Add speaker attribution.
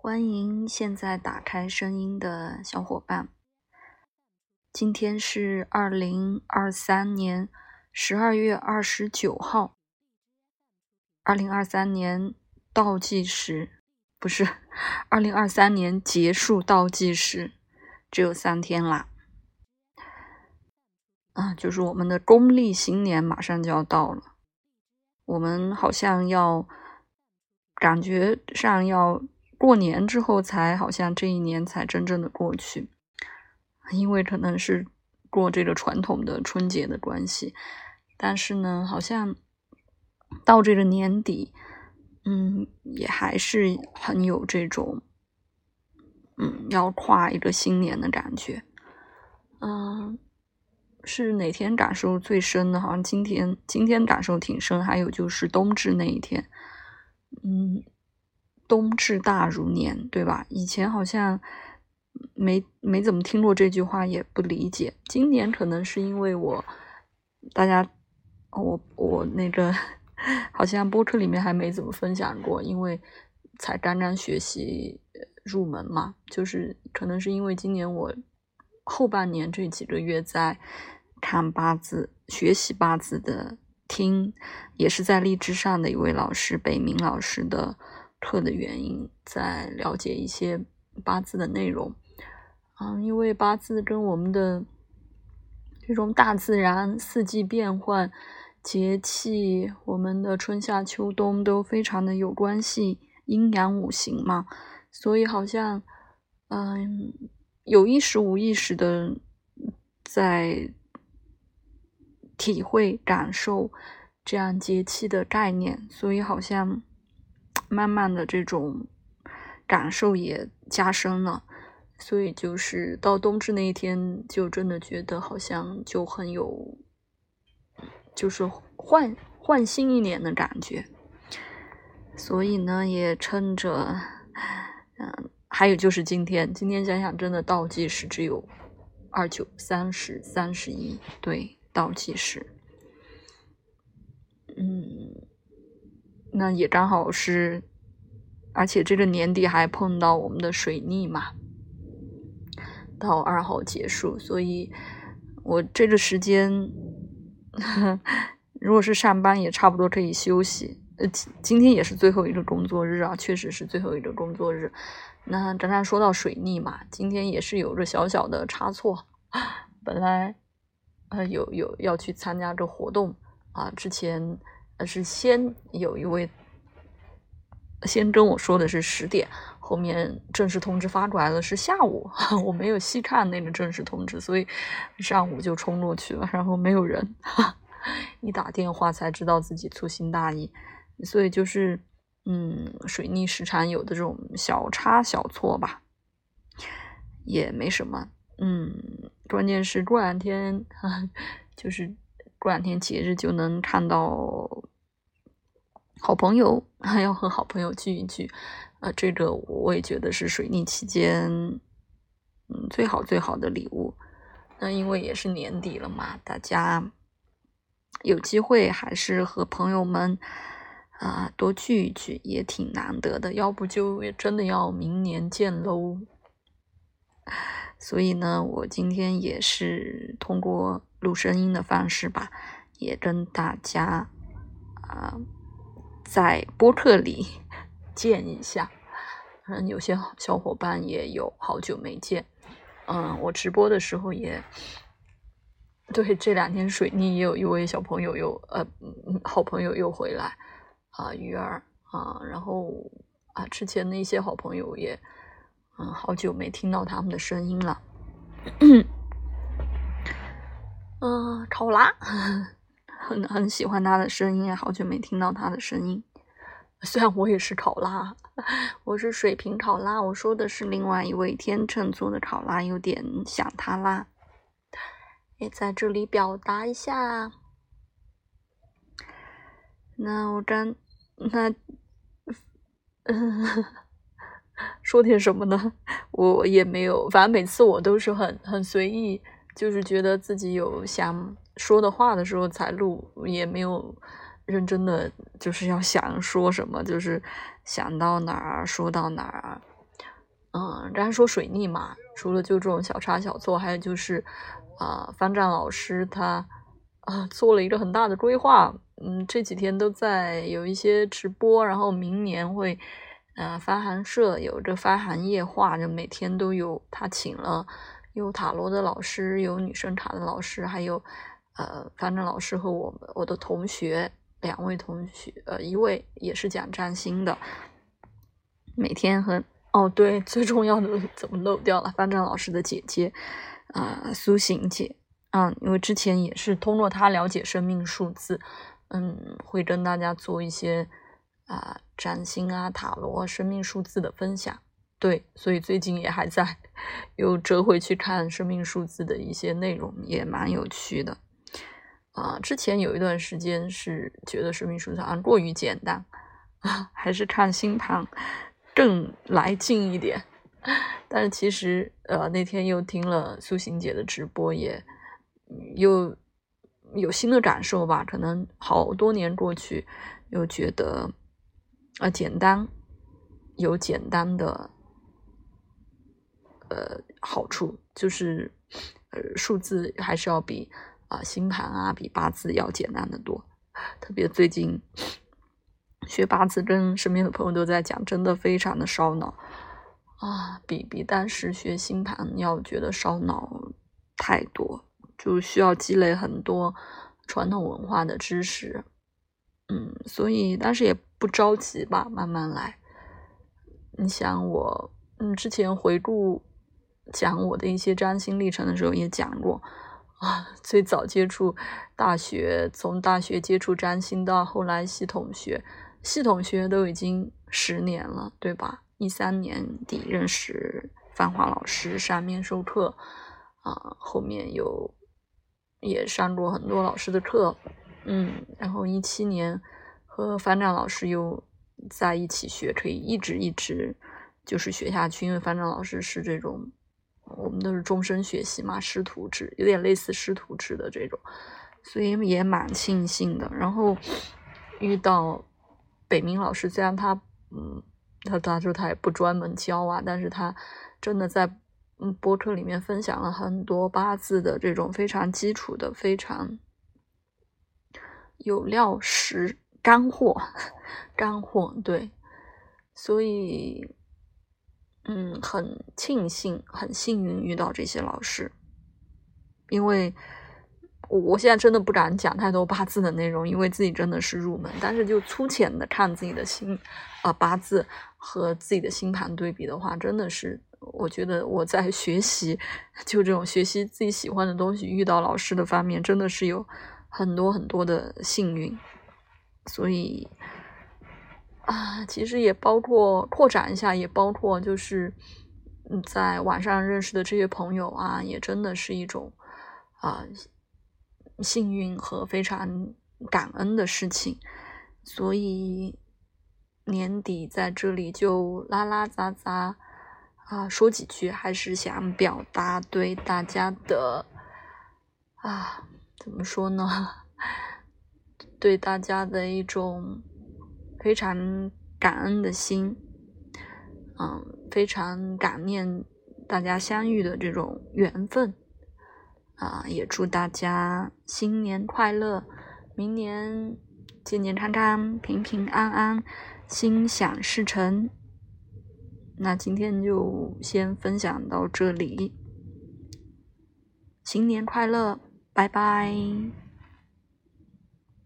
Speaker 1: 欢迎现在打开声音的小伙伴。今天是二零二三年十二月二十九号。二零二三年倒计时不是二零二三年结束倒计时，只有三天啦。啊，就是我们的公历新年马上就要到了，我们好像要感觉上要。过年之后才好像这一年才真正的过去，因为可能是过这个传统的春节的关系，但是呢，好像到这个年底，嗯，也还是很有这种，嗯，要跨一个新年的感觉。嗯，是哪天感受最深的？好像今天，今天感受挺深。还有就是冬至那一天，嗯。冬至大如年，对吧？以前好像没没怎么听过这句话，也不理解。今年可能是因为我，大家，我我那个好像播客里面还没怎么分享过，因为才刚刚学习入门嘛。就是可能是因为今年我后半年这几个月在看八字、学习八字的，听也是在荔枝上的一位老师北明老师的。课的原因，在了解一些八字的内容，嗯，因为八字跟我们的这种大自然四季变换、节气，我们的春夏秋冬都非常的有关系，阴阳五行嘛，所以好像，嗯，有意识无意识的在体会感受这样节气的概念，所以好像。慢慢的，这种感受也加深了，所以就是到冬至那一天，就真的觉得好像就很有，就是换换新一年的感觉。所以呢，也趁着，嗯，还有就是今天，今天想想，真的倒计时只有二九三十三十一，对，倒计时，那也刚好是，而且这个年底还碰到我们的水逆嘛，到二号结束，所以我这个时间，如果是上班也差不多可以休息。呃，今天也是最后一个工作日啊，确实是最后一个工作日。那刚刚说到水逆嘛，今天也是有个小小的差错，本来呃有有要去参加这活动啊，之前。是先有一位先跟我说的是十点，后面正式通知发过来了是下午，我没有细看那个正式通知，所以上午就冲过去了，然后没有人，一打电话才知道自己粗心大意，所以就是嗯，水逆时常有的这种小差小错吧，也没什么，嗯，关键是过两天 就是。过两天节日就能看到好朋友，还要和好朋友聚一聚，啊，这个我也觉得是水逆期间，嗯，最好最好的礼物。那因为也是年底了嘛，大家有机会还是和朋友们啊多聚一聚，也挺难得的。要不就真的要明年见喽。所以呢，我今天也是通过录声音的方式吧，也跟大家啊在播客里 见一下。嗯，有些小伙伴也有好久没见。嗯，我直播的时候也对这两天水逆也有一位小朋友又呃好朋友又回来啊鱼儿啊，然后啊之前的一些好朋友也。嗯，好久没听到他们的声音了。嗯，考拉，很很喜欢他的声音，好久没听到他的声音。虽然我也是考拉，我是水瓶考拉，我说的是另外一位天秤座的考拉，有点想他啦。也在这里表达一下。那我刚，那，嗯。说点什么呢？我也没有，反正每次我都是很很随意，就是觉得自己有想说的话的时候才录，也没有认真的就是要想说什么，就是想到哪儿说到哪儿。嗯，刚才说水逆嘛，除了就这种小差小错，还有就是啊，方丈老师他啊做了一个很大的规划，嗯，这几天都在有一些直播，然后明年会呃发函社有这发函夜话，就每天都有他请了有塔罗的老师，有女生塔的老师，还有呃方正老师和我我的同学两位同学，呃一位也是讲占星的，每天和。哦，对，最重要的怎么漏掉了？方正老师的姐姐，啊，苏醒姐，嗯，因为之前也是通过她了解生命数字，嗯，会跟大家做一些啊占星啊塔罗生命数字的分享。对，所以最近也还在又折回去看生命数字的一些内容，也蛮有趣的。啊，之前有一段时间是觉得生命数字啊过于简单啊，还是看星盘。更来劲一点，但是其实，呃，那天又听了苏醒姐的直播，也又有新的感受吧。可能好多年过去，又觉得，啊，简单有简单的，呃，好处，就是，呃，数字还是要比啊星盘啊，比八字要简单的多。特别最近。学八字跟身边的朋友都在讲，真的非常的烧脑啊，比比当时学星盘要觉得烧脑太多，就需要积累很多传统文化的知识，嗯，所以但是也不着急吧，慢慢来。你想我，嗯，之前回顾讲我的一些占星历程的时候也讲过啊，最早接触大学，从大学接触占星到后来系统学。系统学都已经十年了，对吧？一三年底认识繁华老师，上面授课，啊，后面有也上过很多老师的课，嗯，然后一七年和班长老师又在一起学，可以一直一直就是学下去，因为班长老师是这种，我们都是终身学习嘛，师徒制，有点类似师徒制的这种，所以也蛮庆幸的。然后遇到。北明老师虽然他，嗯，他他说他也不专门教啊，但是他真的在嗯播客里面分享了很多八字的这种非常基础的、非常有料实干货，干货对，所以嗯很庆幸、很幸运遇到这些老师，因为。我现在真的不敢讲太多八字的内容，因为自己真的是入门。但是就粗浅的看自己的星，啊八字和自己的星盘对比的话，真的是我觉得我在学习，就这种学习自己喜欢的东西，遇到老师的方面，真的是有很多很多的幸运。所以啊，其实也包括扩展一下，也包括就是嗯在网上认识的这些朋友啊，也真的是一种啊。幸运和非常感恩的事情，所以年底在这里就拉拉杂杂啊说几句，还是想表达对大家的啊怎么说呢？对大家的一种非常感恩的心，嗯，非常感念大家相遇的这种缘分。啊，也祝大家新年快乐，明年健健康康、平平安安、心想事成。那今天就先分享到这里，新年快乐，拜拜。